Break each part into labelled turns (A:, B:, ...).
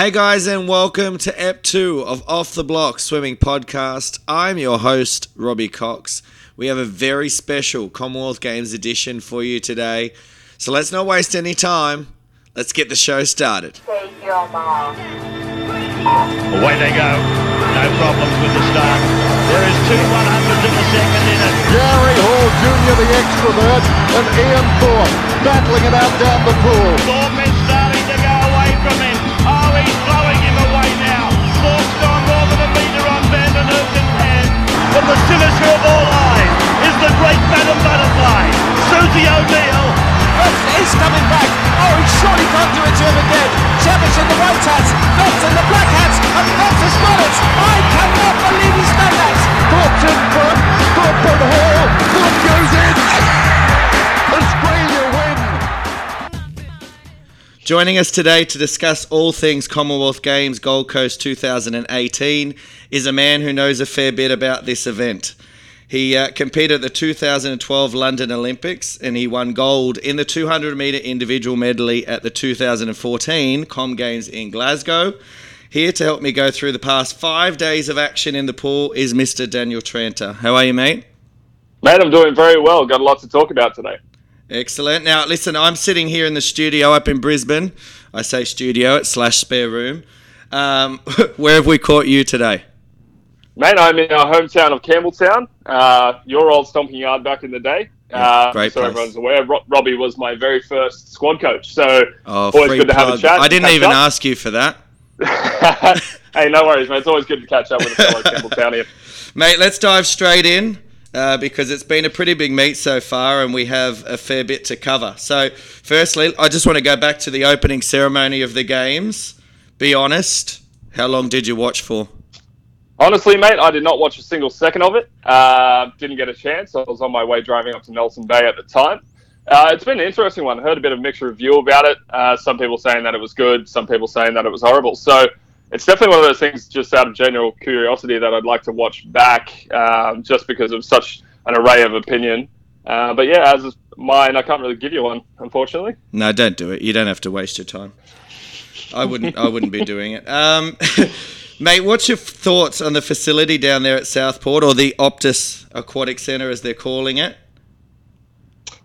A: Hey guys, and welcome to Ep 2 of Off the Block Swimming Podcast. I'm your host, Robbie Cox. We have a very special Commonwealth Games edition for you today. So let's not waste any time. Let's get the show started.
B: Take your mom.
C: Away they go. No problems with the start. There is two 100s in the second inning.
D: Gary Hall Jr., the extrovert, and Ian Thorpe battling it out down the pool.
C: He's blowing him away now. Thorpe's gone more than a metre on Van den Heuvel's head. But the sinister of all eyes is the great Madam Butterfly, Susie O'Neill.
E: Oh, he's coming back. Oh, he surely can't do it to him again. Savage in the white hats, Phelps in the black hats, and Phelps has got it. I cannot believe he's done that.
D: Thorpe's in front. Thorpe and Hall. Thorpe goes
A: Joining us today to discuss all things Commonwealth Games Gold Coast 2018 is a man who knows a fair bit about this event. He uh, competed at the 2012 London Olympics and he won gold in the 200 metre individual medley at the 2014 Com Games in Glasgow. Here to help me go through the past five days of action in the pool is Mr. Daniel Tranter. How are you, mate?
F: Mate, I'm doing very well. Got a lot to talk about today.
A: Excellent. Now, listen, I'm sitting here in the studio up in Brisbane. I say studio, it's slash spare room. Um, where have we caught you today?
F: Mate, I'm in our hometown of Campbelltown, uh, your old stomping yard back in the day. uh,
A: great
F: so
A: place.
F: everyone's aware, Ro- Robbie was my very first squad coach. So
A: Oh,
F: always good to have a chat.
A: I didn't even
F: up.
A: ask you for that.
F: hey, no worries, mate. It's always good to catch up with a fellow Campbelltownian.
A: Mate, let's dive straight in uh, because it's been a pretty big meet so far and we have a fair bit to cover. So, firstly, I just want to go back to the opening ceremony of the games. Be honest, how long did you watch for?
F: Honestly, mate, I did not watch a single second of it. Uh, didn't get a chance. I was on my way driving up to Nelson Bay at the time. Uh, it's been an interesting one. Heard a bit of mixed review about it. Uh, some people saying that it was good, some people saying that it was horrible. So it's definitely one of those things, just out of general curiosity, that I'd like to watch back, um, just because of such an array of opinion. Uh, but yeah, as is mine, I can't really give you one, unfortunately.
A: No, don't do it. You don't have to waste your time. I wouldn't. I wouldn't be doing it. Um, mate, what's your thoughts on the facility down there at Southport, or the Optus Aquatic Centre, as they're calling it?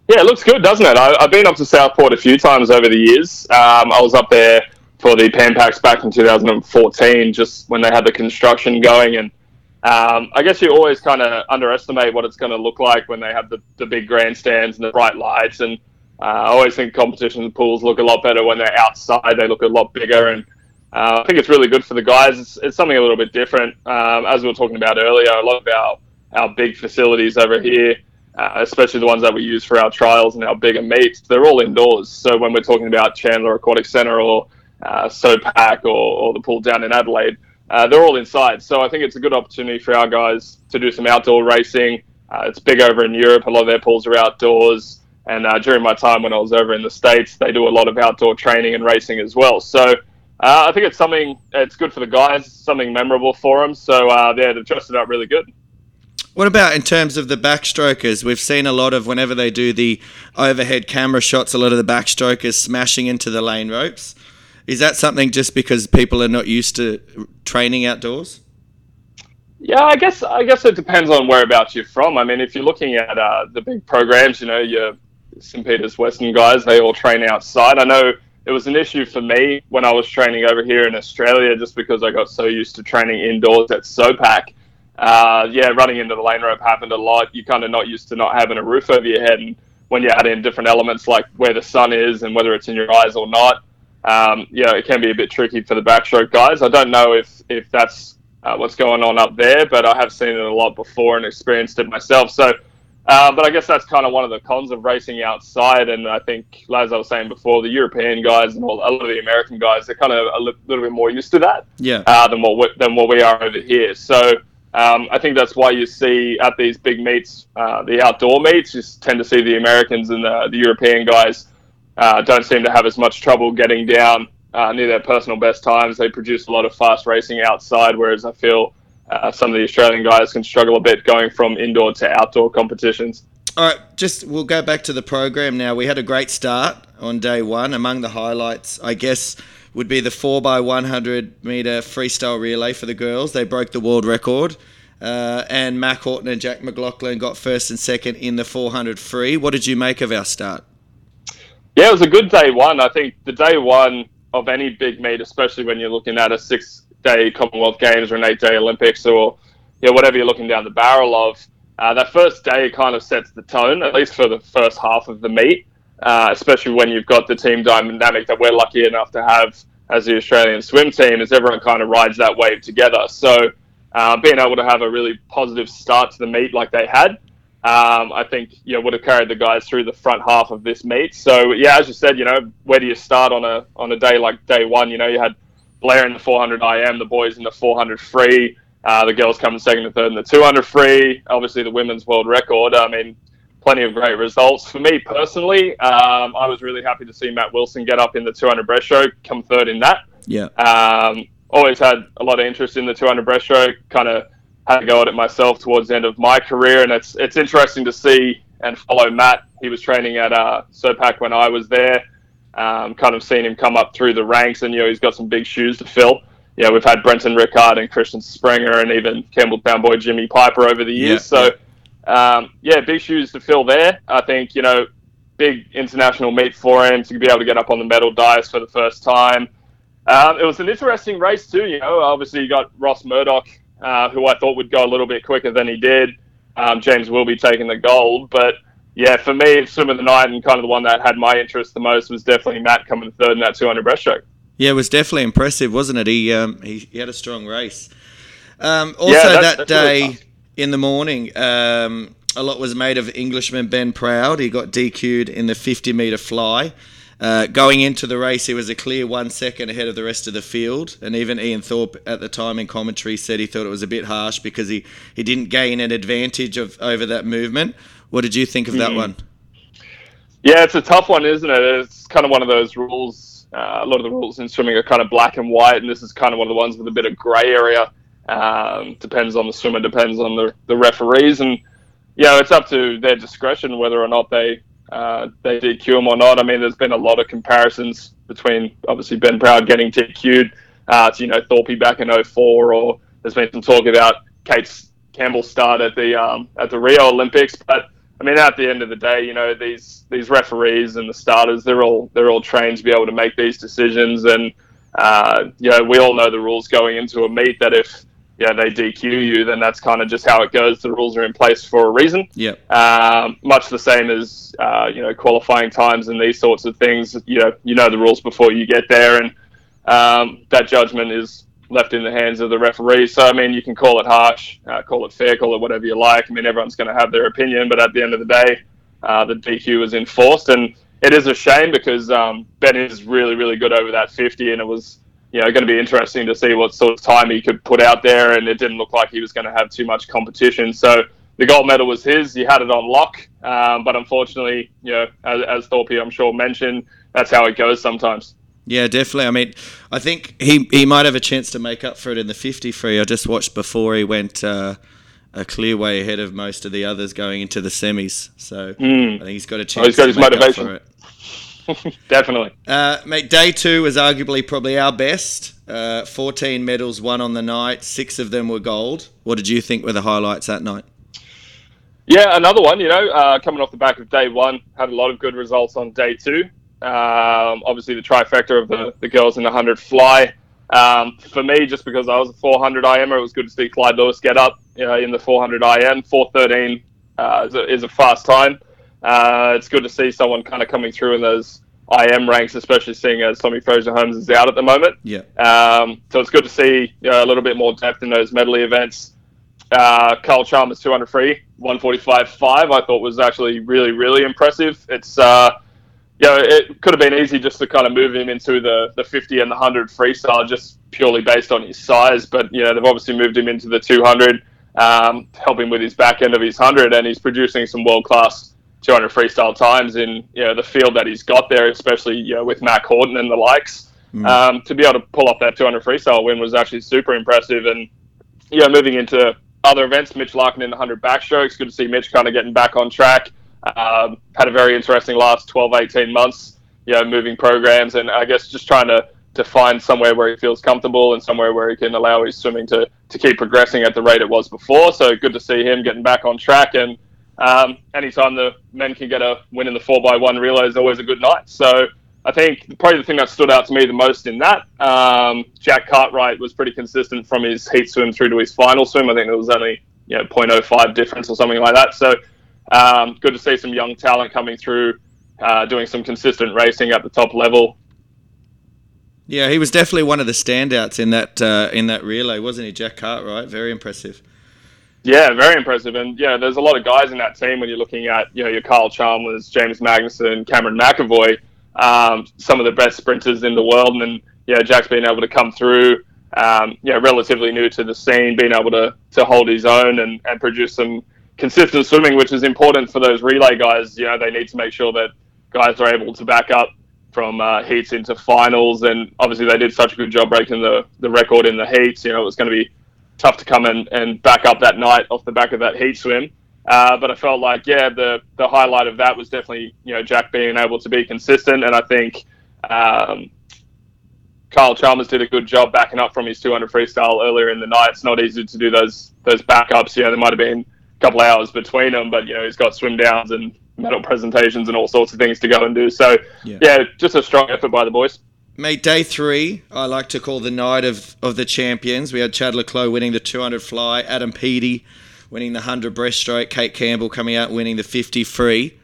F: Yeah, it looks good, doesn't it? I, I've been up to Southport a few times over the years. Um, I was up there for the Pan Pacs back in 2014, just when they had the construction going. And um, I guess you always kind of underestimate what it's going to look like when they have the, the big grandstands and the bright lights. And uh, I always think competition pools look a lot better when they're outside. They look a lot bigger. And uh, I think it's really good for the guys. It's, it's something a little bit different. Um, as we were talking about earlier, a lot of our, our big facilities over here uh, especially the ones that we use for our trials and our bigger meets, they're all indoors. So when we're talking about Chandler Aquatic Centre or uh, SOPAC or, or the pool down in Adelaide, uh, they're all inside. So I think it's a good opportunity for our guys to do some outdoor racing. Uh, it's big over in Europe. A lot of their pools are outdoors. And uh, during my time when I was over in the States, they do a lot of outdoor training and racing as well. So uh, I think it's something, it's good for the guys, something memorable for them. So uh, yeah, they've dressed it up really good.
A: What about in terms of the backstrokers? We've seen a lot of whenever they do the overhead camera shots, a lot of the backstrokers smashing into the lane ropes. Is that something just because people are not used to training outdoors?
F: Yeah, I guess I guess it depends on whereabouts you're from. I mean, if you're looking at uh, the big programs, you know, your St. Peter's Western guys, they all train outside. I know it was an issue for me when I was training over here in Australia, just because I got so used to training indoors at SOPAC. Uh, yeah, running into the lane rope happened a lot. You're kind of not used to not having a roof over your head, and when you add in different elements like where the sun is and whether it's in your eyes or not, um, yeah, it can be a bit tricky for the backstroke guys. I don't know if if that's uh, what's going on up there, but I have seen it a lot before and experienced it myself. So, uh, but I guess that's kind of one of the cons of racing outside. And I think, as I was saying before, the European guys and all, a lot of the American guys, they're kind of a li- little bit more used to that
A: Yeah.
F: uh, than what we, than what we are over here. So um, I think that's why you see at these big meets, uh, the outdoor meets, you tend to see the Americans and the, the European guys uh, don't seem to have as much trouble getting down uh, near their personal best times. They produce a lot of fast racing outside, whereas I feel uh, some of the Australian guys can struggle a bit going from indoor to outdoor competitions.
A: All right, just we'll go back to the program now. We had a great start on day one. Among the highlights, I guess would be the 4x100 meter freestyle relay for the girls. They broke the world record. Uh, and Mack Horton and Jack McLaughlin got first and second in the 400 free. What did you make of our start?
F: Yeah, it was a good day one. I think the day one of any big meet, especially when you're looking at a six day Commonwealth Games or an eight day Olympics or know, whatever you're looking down the barrel of, uh, that first day kind of sets the tone, at least for the first half of the meet, uh, especially when you've got the team dynamic that we're lucky enough to have as the Australian swim team, as everyone kind of rides that wave together. So uh, being able to have a really positive start to the meet like they had, um, I think you know would have carried the guys through the front half of this meet. So yeah, as you said, you know where do you start on a on a day like day one? You know you had Blair in the 400 IM, the boys in the 400 free, uh, the girls coming second and third in the 200 free. Obviously the women's world record. I mean, plenty of great results for me personally. Um, I was really happy to see Matt Wilson get up in the 200 breaststroke, come third in that.
A: Yeah.
F: Um, always had a lot of interest in the 200 breaststroke. Kind of had to go at it myself towards the end of my career, and it's it's interesting to see and follow Matt. He was training at uh, SOPAC when I was there. Um, kind of seen him come up through the ranks, and you know he's got some big shoes to fill. Yeah, we've had Brenton Rickard and Christian Sprenger, and even Campbelltown boy Jimmy Piper over the years.
A: Yeah,
F: so, um, yeah, big shoes to fill there. I think you know, big international meet for him to be able to get up on the medal dais for the first time. Um, it was an interesting race too. You know, obviously you got Ross Murdoch, uh, who I thought would go a little bit quicker than he did. Um, James Wilby taking the gold, but yeah, for me, swim of the night and kind of the one that had my interest the most was definitely Matt coming third in that 200 breaststroke.
A: Yeah, it was definitely impressive, wasn't it? He um, he, he had a strong race. Um, also,
F: Yeah,
A: that
F: that's- that's really
A: day in the morning, um, a lot was made of Englishman Ben Proud. He got DQ'd in the 50 metre fly. Uh, going into the race, he was a clear one second ahead of the rest of the field, and even Ian Thorpe at the time in commentary said he thought it was a bit harsh because he, he didn't gain an advantage of over that movement. What did you think of that
F: Mm.
A: one?
F: Yeah, it's a tough one, isn't it? It's kind of one of those rules. Uh, a lot of the rules in swimming are kind of black and white, and this is kind of one of the ones with a bit of grey area. Um, depends on the swimmer, depends on the, the referees, and you know it's up to their discretion whether or not they uh, they DQ him or not. I mean, there's been a lot of comparisons between obviously Ben Proud getting DQ'd uh, to you know Thorpe back in 04, or there's been some talk about Kate Campbell's start at the um, at the Rio Olympics, but I mean, at the end of the day, you know, these these referees and the starters, they're all they're all trained to be able to make these decisions, and uh, you know, we all know the rules going into a meet that if yeah they DQ you, then that's kind of just how it goes. The rules are in place for a reason.
A: Yep.
F: Um, much the same as uh, you know qualifying times and these sorts of things. You know, you know the rules before you get there, and um, that judgment is left in the hands of the referee. So I mean, you can call it harsh, uh, call it fair, call it whatever you like. I mean, everyone's going to have their opinion, but at the end of the day, uh, the DQ was enforced, and it is a shame because um, Ben is really, really good over that 50, and it was you know going to be interesting to see what sort of time he could put out there, and it didn't look like he was going to have too much competition. So the gold medal was his. He had it on lock, um, but unfortunately, you know, as, as Thorpe, I'm sure mentioned, that's how it goes sometimes.
A: Yeah, definitely. I mean, I think he, he might have a chance to make up for it in the 50 free. I just watched before he went uh, a clear way ahead of most of the others going into the semis. So I think he's got a chance
F: Hmm. he's got
A: to
F: his
A: make up
F: motivation. Definitely.
A: Uh, mate, day two was arguably probably our best. Uh, 14 medals won on the night. Six of them were gold. What did you think were the highlights that night?
F: Yeah, another one. You know, uh, coming off the back of day one, had a lot of good results on day two. Um, obviously, the trifecta of the, the girls in the 100 fly. Um, for me, just because I was a 400 IMer, it was good to see Clyde Lewis get up you know, in the 400 IM. 413 uh, is, a, is a fast time. Uh, it's good to see someone kind of coming through in those IM ranks, especially seeing as Tommy Fraser Holmes is out at the moment.
A: Yeah.
F: Um, so it's good to see you know, a little bit more depth in those medley events. Uh, Kyle Chalmers 200 free, 145.5, I thought was actually really, really impressive. It's, uh, you know, it could have been easy just to kind of move him into the, the 50 and the 100 freestyle just purely based on his size. But, you know, they've obviously moved him into the 200, um, helping with his back end of his 100, and he's producing some world class 200 freestyle times in, you know, the field that he's got there, especially, you know, with Mack Horton and the likes. Um, to be able to pull off that 200 freestyle win was actually super impressive. And, you know, moving into other events, Mitch Larkin in the 100 backstrokes. Good to see Mitch kind of getting back on track. Um, had a very interesting last 12, 18 months, you know, moving programs and I guess just trying to to find somewhere where he feels comfortable and somewhere where he can allow his swimming to, to keep progressing at the rate it was before. So good to see him getting back on track. And um, anytime the men can get a win in the 4x1 relay is always a good night. So I think probably the thing that stood out to me the most in that, um, Jack Cartwright was pretty consistent from his heat swim through to his final swim. I think it was only you know 0.05 difference or something like that. So um, good to see some young talent coming through, uh, doing some consistent racing at the top level.
A: Yeah, he was definitely one of the standouts in that uh, in that relay, wasn't he, Jack Cartwright? Very impressive.
F: Yeah, very impressive. And yeah, there's a lot of guys in that team when you're looking at you know your Kyle Chalmers, James Magnussen, Cameron McEvoy, um, some of the best sprinters in the world. And then yeah, Jack's been able to come through, um, yeah, relatively new to the scene, being able to, to hold his own and, and produce some consistent swimming, which is important for those relay guys. You know, they need to make sure that guys are able to back up from uh, heats into finals. And obviously, they did such a good job breaking the, the record in the heats. You know, it was going to be tough to come and, and back up that night off the back of that heat swim. Uh, but I felt like, yeah, the the highlight of that was definitely you know Jack being able to be consistent, and I think um, Kyle Chalmers did a good job backing up from his 200 freestyle earlier in the night. It's not easy to do those those backups. You know, there might have been a couple of hours between them, but you know he's got swim downs and medal presentations and all sorts of things to go and do. So yeah, yeah just a strong effort by the boys.
A: Mate, day three, I like to call the night of, of the champions. We had Chad le Clos winning the 200 fly, Adam Peaty winning the 100 breaststroke, Kate Campbell coming out winning the 50 free.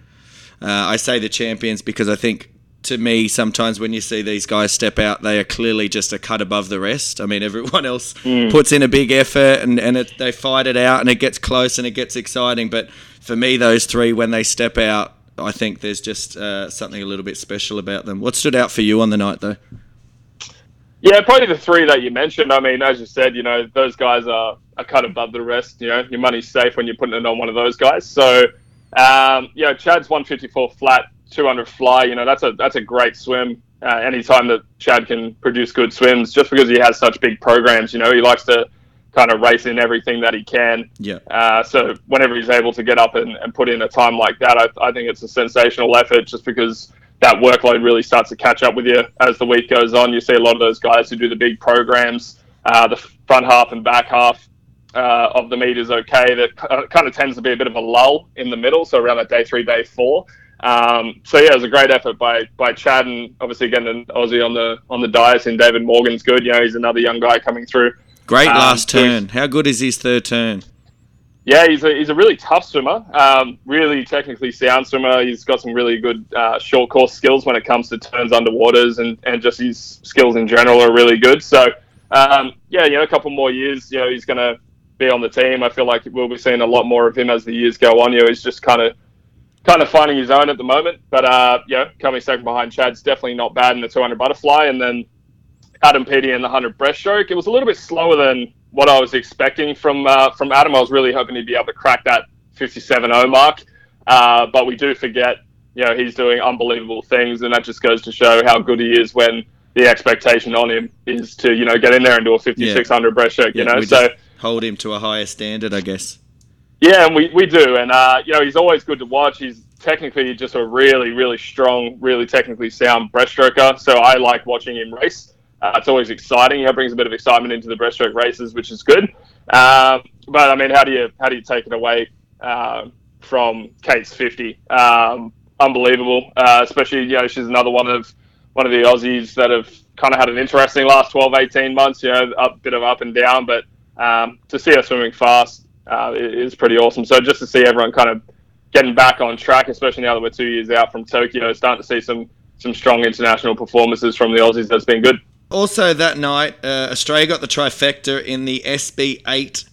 A: Uh, I say the champions because I think to me, sometimes when you see these guys step out, they are clearly just a cut above the rest. I mean, everyone else mm. puts in a big effort and, and it, they fight it out and it gets close and it gets exciting. But for me, those three, when they step out, I think there's just uh, something a little bit special about them. What stood out for you on the night, though?
F: Yeah, probably the three that you mentioned. I mean, as you said, you know, those guys are a cut above the rest. You know, your money's safe when you're putting it on one of those guys. So, um, you know, Chad's 154 flat, 200 fly. You know, that's a that's a great swim. Uh, anytime that Chad can produce good swims, just because he has such big programs, you know, he likes to kind of racing everything that he can.
A: Yeah.
F: Uh, so whenever he's able to get up and, and put in a time like that, I, I think it's a sensational effort. Just because that workload really starts to catch up with you as the week goes on. You see a lot of those guys who do the big programs, uh, the front half and back half uh, of the meet is okay. That uh, kind of tends to be a bit of a lull in the middle, so around that day three, day four. Um, so yeah, it was a great effort by by Chad, and obviously again an Aussie on the on the dice. And David Morgan's good. You know, he's another young guy coming through.
A: Great um, last turn. How good is his third turn?
F: Yeah, he's a, he's a really tough swimmer, um, really technically sound swimmer. He's got some really good uh, short course skills when it comes to turns underwaters, and, and just his skills in general are really good. So, um, yeah, you know, a couple more years, you know, he's going to be on the team. I feel like we'll be seeing a lot more of him as the years go on. You know, he's just kind of kind of finding his own at the moment. But, uh, you know, coming second behind Chad's definitely not bad in the 200 butterfly. And then Adam Peaty and the 100 breaststroke. It was a little bit slower than what I was expecting from uh, from Adam. I was really hoping he'd be able to crack that 57.0 mark, uh, but we do forget, you know, he's doing unbelievable things, and that just goes to show how good he is when the expectation on him is to, you know, get in there and do a 5600 yeah. breaststroke. You yeah, know, so
A: hold him to a higher standard, I guess.
F: Yeah, and we, we do, and uh, you know, he's always good to watch. He's technically just a really, really strong, really technically sound breaststroker. So I like watching him race. Uh, it's always exciting. It brings a bit of excitement into the breaststroke races, which is good. Um, but I mean, how do you how do you take it away uh, from Kate's fifty? Um, unbelievable, uh, especially you know she's another one of one of the Aussies that have kind of had an interesting last 12, 18 months. You know, a bit of up and down, but um, to see her swimming fast uh, is pretty awesome. So just to see everyone kind of getting back on track, especially now that we're two years out from Tokyo, starting to see some some strong international performances from the Aussies. That's been good.
A: Also, that night, uh, Australia got the trifecta in the SB8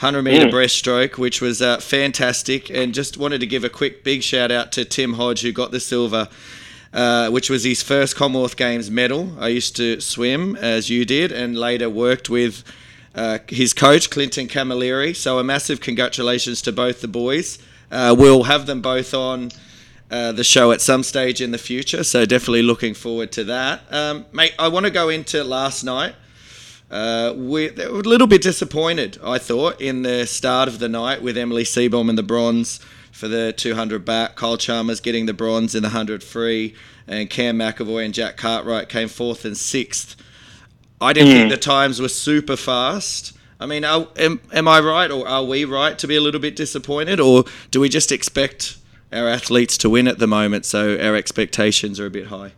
A: 100 meter mm. breaststroke, which was uh, fantastic. And just wanted to give a quick big shout out to Tim Hodge, who got the silver, uh, which was his first Commonwealth Games medal. I used to swim, as you did, and later worked with uh, his coach, Clinton Camilleri. So, a massive congratulations to both the boys. Uh, we'll have them both on uh, the show at some stage in the future. So definitely looking forward to that. Um, mate, I want to go into last night. Uh, we were a little bit disappointed, I thought, in the start of the night with Emily Seebohm and the bronze for the 200 back. Kyle Chalmers getting the bronze in the 100 free, and Cam McEvoy and Jack Cartwright came fourth and sixth. I didn't think the times were super fast. I mean, are, am, am I right, or are we right to be a little bit disappointed, or do we just expect our athletes to win at the moment, so our expectations are a bit high?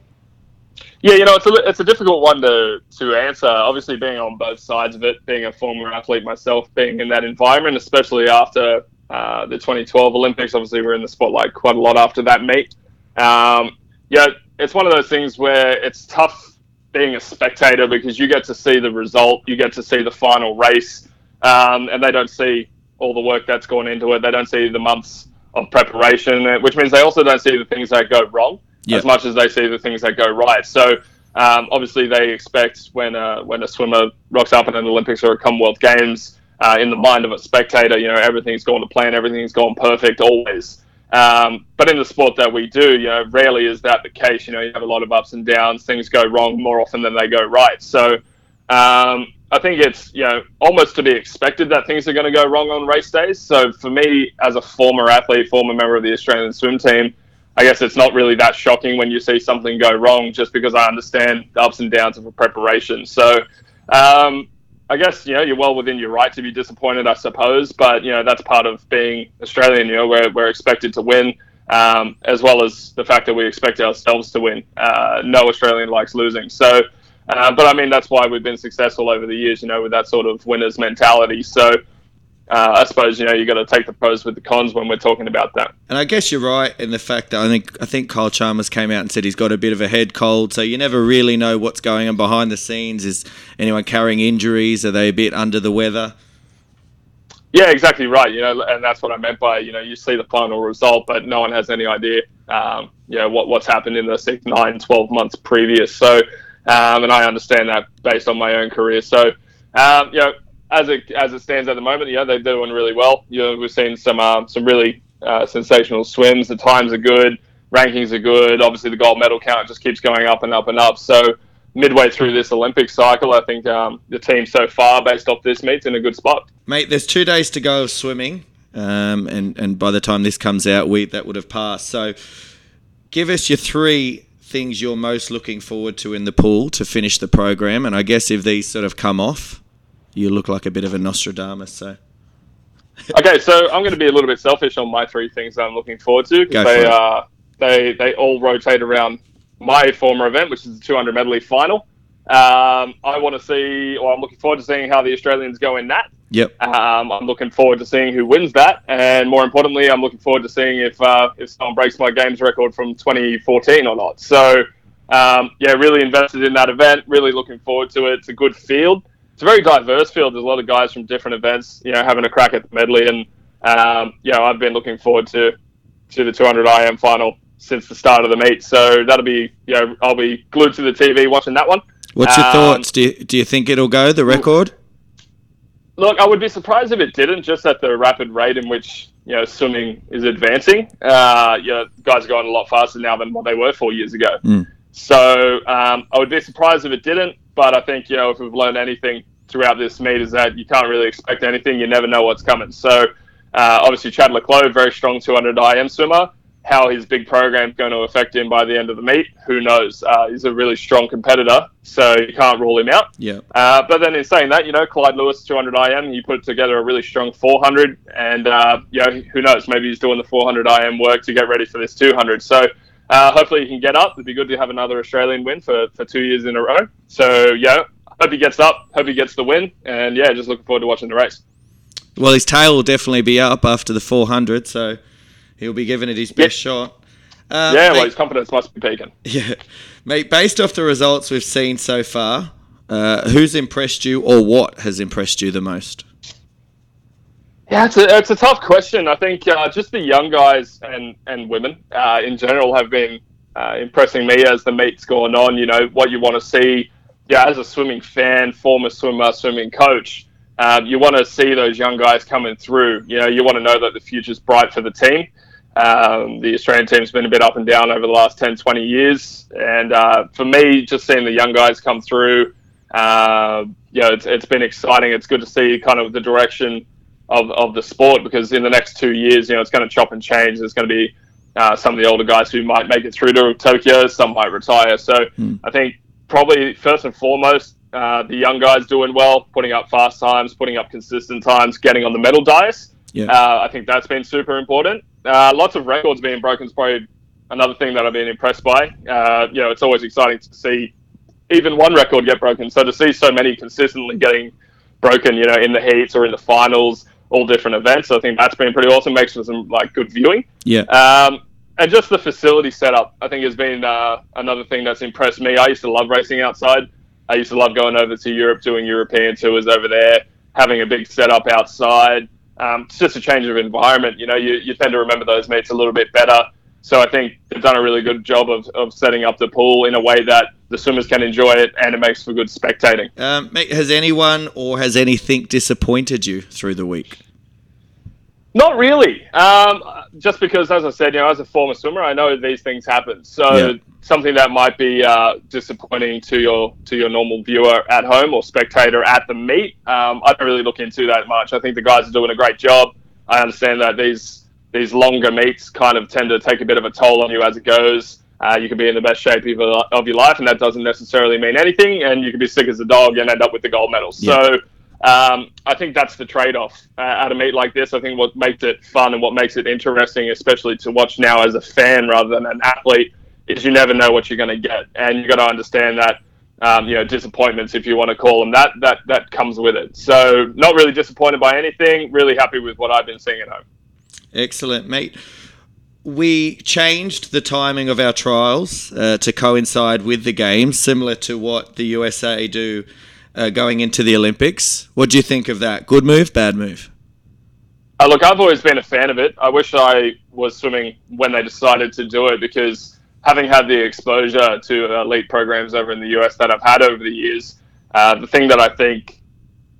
F: Yeah, you know, it's a, it's a difficult one to, to answer. Obviously, being on both sides of it, being a former athlete myself, being in that environment, especially after uh, the 2012 Olympics, obviously, we're in the spotlight quite a lot after that meet. Um, yeah, it's one of those things where it's tough being a spectator because you get to see the result, you get to see the final race, um, and they don't see all the work that's gone into it. They don't see the months of preparation, which means they also don't see the things that go wrong as much as they see the things that go right. So um, obviously they expect when a, when a swimmer rocks up in an Olympics or a Commonwealth Games, uh, in the mind of a spectator, you know everything's going to plan, everything's gone perfect always. Um, but in the sport that we do, you know, rarely is that the case. You know, you have a lot of ups and downs. Things go wrong more often than they go right. So um, I think it's you know almost to be expected that things are going to go wrong on race days. So for me, as a former athlete, former member of the Australian swim team, I guess it's not really that shocking when you see something go wrong, just because I understand the ups and downs of a preparation. So um, I guess you know you're well within your right to be disappointed, I suppose. But you know that's part of being Australian. You know we're we're expected to win. Um, as well as the fact that we expect ourselves to win. Uh, no Australian likes losing. So, uh, but I mean, that's why we've been successful over the years, you know, with that sort of winner's mentality. So, uh, I suppose, you know, you got to take the pros with the cons when we're talking about that.
A: And I guess you're right in the fact that I think I think Kyle Chalmers came out and said he's got a bit of a head cold, so you never really know what's going on behind the scenes. Is anyone carrying injuries? Are they a bit under the weather?
F: Yeah, exactly right. You know, and that's what I meant by you know you see the final result, but no one has any idea, um, you know, what what's happened in the six, nine, 12 months previous. So, um, and I understand that based on my own career. So, um, you know, as it as it stands at the moment, yeah, they're doing really well. You know, we've seen some um, some really uh, sensational swims. The times are good, rankings are good. Obviously, the gold medal count just keeps going up and up and up. So. Midway through this Olympic cycle, I think um, the team so far, based off this meet's in a good spot.
A: Mate, there's two days to go of swimming, um, and and by the time this comes out, we that would have passed. So, give us your three things you're most looking forward to in the pool to finish the program. And I guess if these sort of come off, you look like a bit of a Nostradamus. So,
F: okay, so I'm going to be a little bit selfish on my three things that I'm looking forward to because they
A: for
F: uh, they they all rotate around my former event, which is the 200 medley final. Um, I want to see, or I'm looking forward to seeing how the Australians go in that.
A: Yep,
F: Um, I'm looking forward to seeing who wins that, and more importantly, I'm looking forward to seeing if uh, if someone breaks my games record from 2014 or not. So, um, yeah, really invested in that event. Really looking forward to it. It's a good field. It's a very diverse field. There's a lot of guys from different events, you know, having a crack at the medley, and um, you know, I've been looking forward to to the 200 IM final since the start of the meet. So that'll be, you know, I'll be glued to the TV watching that one.
A: what's your
F: Um,
A: thoughts? Do you, do you think it'll go the record?
F: Look, I would be surprised if it didn't, just at the rapid rate in which you know swimming is advancing. Uh, you know, guys are going a lot faster now than what they were four years ago.
A: Mm.
F: So um, I would be surprised if it didn't. But I think you know if we've learned anything throughout this meet is that you can't really expect anything. You never know what's coming. So uh, obviously, Chad le Clos, very strong 200 IM swimmer. How his big program is going to affect him by the end of the meet, who knows? Uh, he's a really strong competitor, so you can't rule him out.
A: Yeah.
F: Uh, but then in saying that, you know, Clyde Lewis 200 IM, he put together a really strong 400, and uh, you know, who knows? Maybe he's doing the 400 IM work to get ready for this 200. So uh, hopefully he can get up. It'd be good to have another Australian win for, for two years in a row. So yeah, hope he gets up. Hope he gets the win, and yeah, just looking forward to watching the race.
A: Well, his tail will definitely be up after the 400, so he'll be giving it his best shot. Uh,
F: Yeah, well, his confidence must be peaking.
A: Yeah, mate. Based off the results we've seen so far, uh, who's impressed you, or what has impressed you the most?
F: Yeah, it's a, it's a tough question. I think uh, just the young guys and, and women uh, in general have been uh, impressing me as the meet's gone on. You know, what you want to see, yeah, as a swimming fan, former swimmer, swimming coach, um, you want to see those young guys coming through. You know, you want to know that the future's bright for the team. Um, the Australian team's been a bit up and down over the last 10, 20 years. And uh, for me, just seeing the young guys come through, uh, you know, it's, it's been exciting. It's good to see kind of the direction of, of the sport because in the next two years, you know, it's going to chop and change. There's going to be uh, some of the older guys who might make it through to Tokyo, some might retire. So
A: Hmm.
F: I think probably first and foremost, uh, the young guys doing well, putting up fast times, putting up consistent times, getting on the medal dais.
A: Yeah.
F: Uh, I think that's been super important. Uh, lots of records being broken is probably another thing that I've been impressed by. Uh, you know, it's always exciting to see even one record get broken. So to see so many consistently getting broken, you know, in the heats or in the finals, all different events, I think that's been pretty awesome. Makes for some like good viewing.
A: Yeah.
F: Um, and just the facility setup, I think, has been uh, another thing that's impressed me. I used to love racing outside. I used to love going over to Europe, doing European tours over there, having a big setup outside. Um, it's just a change of environment. You know, you, you tend to remember those meets a little bit better. So I think they've done a really good job of, of setting up the pool in a way that the swimmers can enjoy it and it makes for good spectating.
A: Um, has anyone or has anything disappointed you through the week?
F: Not really. Um, just because, as I said, you know, as a former swimmer, I know these things happen. So
A: Yeah.
F: something that might be uh, disappointing to your to your normal viewer at home or spectator at the meet, um, I don't really look into that much. I think the guys are doing a great job. I understand that these these longer meets kind of tend to take a bit of a toll on you as it goes. Uh, you can be in the best shape of your- of your life, and that doesn't necessarily mean anything. And you can be sick as a dog and end up with the gold medal. So um, I think that's the trade-off uh, at a meet like this. I think what makes it fun and what makes it interesting, especially to watch now as a fan rather than an athlete, is you never know what you're going to get, and you've got to understand that. Um, you know, disappointments, if you want to call them that, that that comes with it. So, not really disappointed by anything. Really happy with what I've been seeing at home.
A: Excellent, mate. We changed the timing of our trials uh, to coincide with the games, similar to what the USA do uh, going into the Olympics. What do you think of that? Good move, bad move?
F: Uh, look, I've always been a fan of it. I wish I was swimming when they decided to do it because having had the exposure to elite programs over in the US that I've had over the years, uh, the thing that I think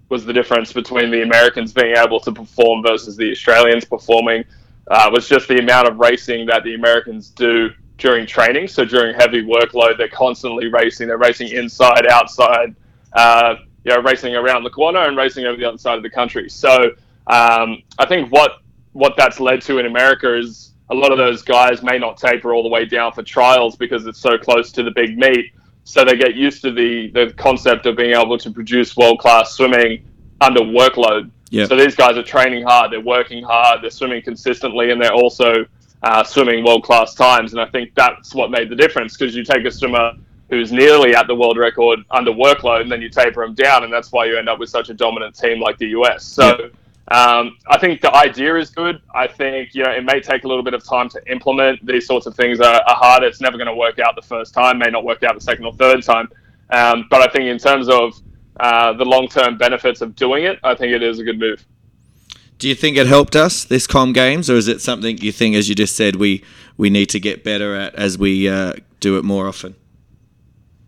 F: was the difference between the Americans being able to perform versus the Australians performing uh, was just the amount of racing that the Americans do during training. So during heavy workload, they're constantly racing. They're racing inside, outside, uh, you know, racing around the corner and racing over the other side of the country. So um, I think what what that's led to in America is a lot of those guys may not taper all the way down for trials because it's so close to the big meet. So they get used to the the concept of being able to produce world class swimming under workload.
A: Yeah.
F: So these guys are training hard, they're working hard, they're swimming consistently, and they're also uh, swimming world class times. And I think that's what made the difference because you take a swimmer who's nearly at the world record under workload, and then you taper them down, and that's why you end up with such a dominant team like the US. So. Um, I think the idea is good. I think you know it may take a little bit of time to implement. These sorts of things are, are hard. It's never going to work out the first time. May not work out the second or third time. Um, but I think in terms of uh, the long-term benefits of doing it, I think it is a good move.
A: Do you think it helped us this Com Games, or is it something you think, as you just said, we we need to get better at as we uh, do it more often?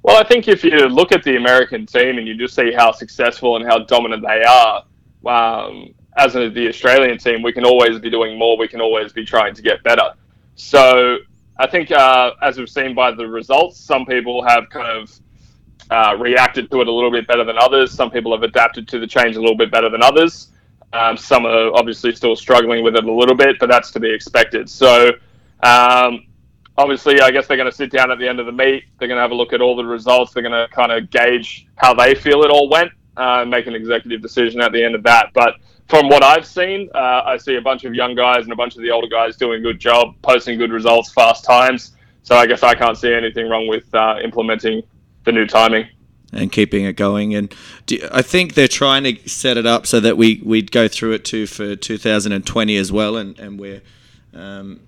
F: Well, I think if you look at the American team and you just see how successful and how dominant they are, um, as a, the Australian team, we can always be doing more. We can always be trying to get better. So I think, uh, as we've seen by the results, some people have kind of uh, reacted to it a little bit better than others. Some people have adapted to the change a little bit better than others. Um, some are obviously still struggling with it a little bit, but that's to be expected. So, um, obviously, I guess they're going to sit down at the end of the meet. They're going to have a look at all the results. They're going to kind of gauge how they feel it all went uh, and make an executive decision at the end of that. But from what I've seen, uh, I see a bunch of young guys and a bunch of the older guys doing a good job, posting good results, fast times. So I guess I can't see anything wrong with uh, implementing the new timing.
A: and keeping it going. And do, I think they're trying to set it up so that we we'd go through it too for 2020 as well, and and we're um,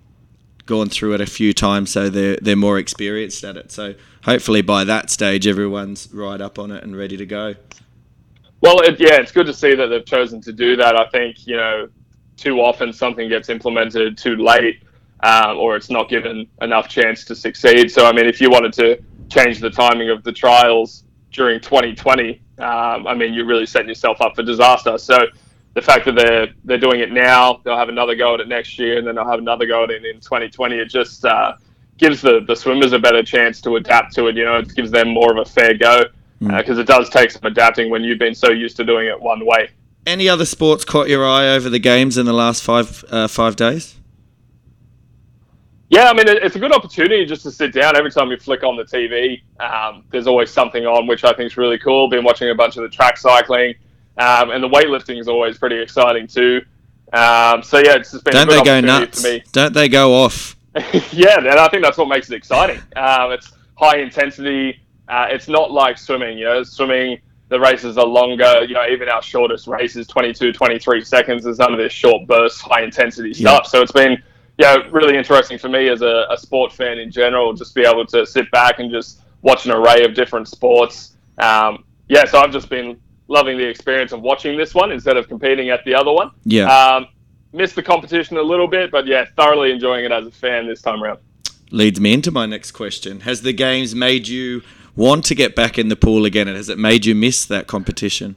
A: gone through it a few times, so they're they're more experienced at it. So hopefully by that stage, everyone's right up on it and ready to go.
F: Well, it, yeah, it's good to see that they've chosen to do that. I think you know, too often something gets implemented too late, um, or it's not given enough chance to succeed. So, I mean, if you wanted to change the timing of the trials during 2020, um, I mean, you're really setting yourself up for disaster. So, the fact that they're they're doing it now, they'll have another go at it next year, and then they'll have another go at it in 2020. It just uh, gives the, the swimmers a better chance to adapt to it. You know, it gives them more of a fair go because it does take some adapting when you've been so used to doing it one way.
A: any other sports caught your eye over the games in the last five uh, five days?
F: Yeah, I mean, it's a good opportunity just to sit down. Every time you flick on the TV, um, there's always something on, which I think is really cool. Been watching a bunch of the track cycling, um, and the weightlifting is always pretty exciting too. Um, so yeah, it's just been
A: Don't
F: a
A: they go nuts?
F: for me.
A: Don't they go off?
F: yeah, and I think that's what makes it exciting. Um, it's high intensity. Uh, it's not like swimming. You know, swimming the races are longer. You know, even our shortest race is 22, 23 seconds. There's none of this short burst, high intensity
A: Yeah.
F: stuff. So it's been yeah really interesting for me as a, a sport fan in general, just be able to sit back and just watch an array of different sports. Um, yeah, so I've just been loving the experience of watching this one instead of competing at the other one.
A: Yeah.
F: Um, missed the competition a little bit, but yeah, thoroughly enjoying it as a fan this time around.
A: Leads me into my next question. Has the games made you want to get back in the pool again, and has it made you miss that competition?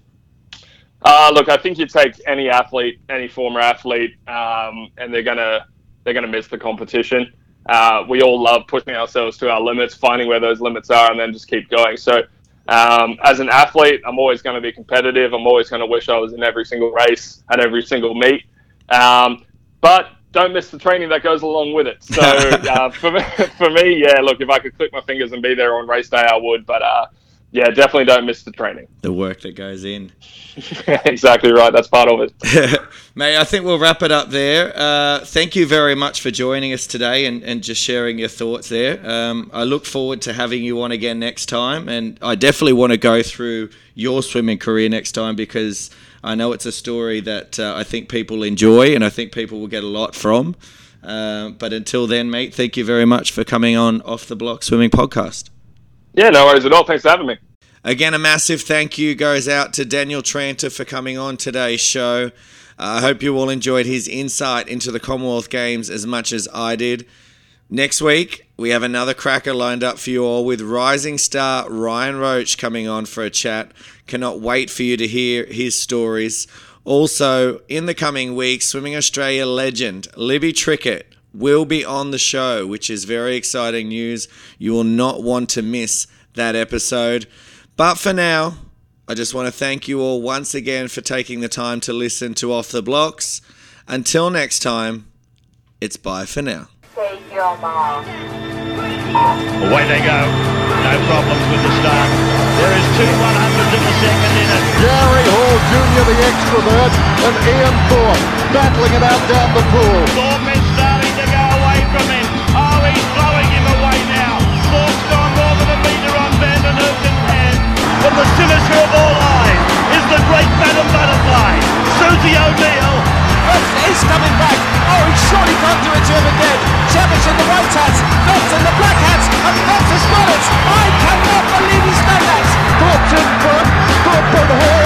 F: Uh, look, I think you take any athlete, any former athlete, um, and they're gonna they're gonna miss the competition. Uh, we all love pushing ourselves to our limits, finding where those limits are, and then just keep going. So, um, as an athlete, I'm always going to be competitive. I'm always going to wish I was in every single race and every single meet. Um, but don't miss the training that goes along with it. So uh, for me, for me, yeah. Look, if I could click my fingers and be there on race day, I would. But uh, yeah, definitely don't miss the training.
A: The work that goes in.
F: exactly right. That's part of it.
A: Mate, I think we'll wrap it up there. Uh, thank you very much for joining us today and, and just sharing your thoughts there. Um, I look forward to having you on again next time, and I definitely want to go through your swimming career next time because I know it's a story that uh, I think people enjoy and I think people will get a lot from. Uh, but until then, mate, thank you very much for coming on Off the Block Swimming Podcast.
F: Yeah, no worries at all. Thanks for having me.
A: Again, a massive thank you goes out to Daniel Tranter for coming on today's show. Uh, I hope you all enjoyed his insight into the Commonwealth Games as much as I did. Next week, we have another cracker lined up for you all with rising star Ryan Roach coming on for a chat. Cannot wait for you to hear his stories. Also, in the coming weeks, Swimming Australia legend Libby Trickett will be on the show, which is very exciting news. You will not want to miss that episode. But for now, I just want to thank you all once again for taking the time to listen to Off the Blocks. Until next time, it's bye for now.
B: Take your mom.
C: Away they go. No problems with the start. There is two 100s in the second in it.
D: Gary Hall Jr., the extrovert, and Ian Thorpe battling it out down the pool.
C: He's blowing him away now. Thorpe's gone more than a metre on Van den Heuvel's hand. But the cynosure of all eyes is the great Madam Butterfly, Susie O'Neill.
E: He's coming back. Oh, he surely can't do it to him again. Savage in the white hats, Phelps in the black hats, and Phelps has got it. I cannot believe he's done that.
D: Thorpe's in front. Thorpe put Hall